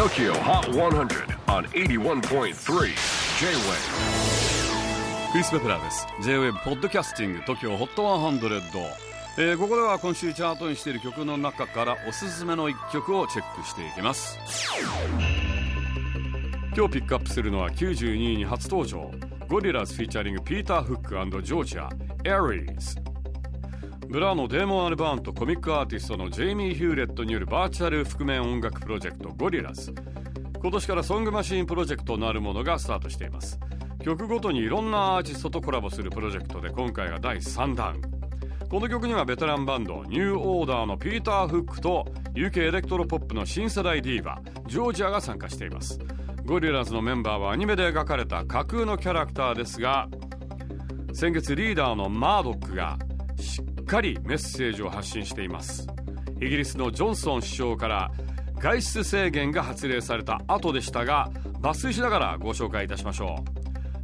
TOKYO HOT 100 on 81.3 J-WAVE クリス・ベプラーです。J-WAVE ポッドキャスティング TOKYO HOT 100、えー、ここでは今週チャートにしている曲の中からおすすめの一曲をチェックしていきます。今日ピックアップするのは92位に初登場。ゴリラズフィーチャリングピーター・フックジョージア Aries ブラのデーモン・アルバーンとコミックアーティストのジェイミー・ヒューレットによるバーチャル覆面音楽プロジェクトゴリラス。今年からソングマシーンプロジェクトなるものがスタートしています。曲ごとにいろんなアーティストとコラボするプロジェクトで今回が第3弾。この曲にはベテランバンドニューオーダーのピーター・フックと UK エレクトロポップの新世代ディーバジョージアが参加しています。ゴリラズのメンバーはアニメで描かれた架空のキャラクターですが先月リーダーのマードックがしっかりメッセージを発信しています。イギリスのジョンソン首相から外出制限が発令された後でしたが抜粋しながらご紹介いたしましょ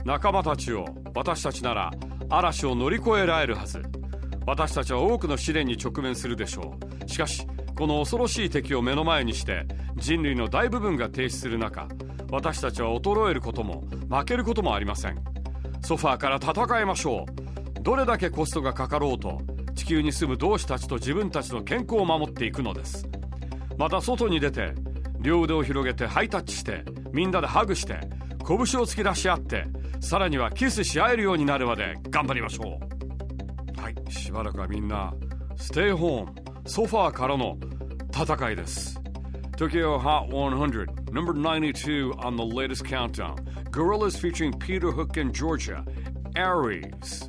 う。仲間たちを私たちなら嵐を乗り越えられるはず。私たちは多くの試練に直面するでしょう。しかしこの恐ろしい敵を目の前にして人類の大部分が停止する中私たちは衰えることも負けることもありません。ソファーから戦いましょう。どれだけコストがかかろうと地球に住む同志たちと自分たちの健康を守っていくのです。また外に出て両腕を広げてハイタッチしてみんなでハグして拳を突き出し合ってさらにはキスし合えるようになるまで頑張りましょう。はいしばらくはみんなステイホームソファーからの戦いです。Tokyo Hot 100 number 92 on the latest countdown Gorillas featuring Peter Hook and Georgia Aries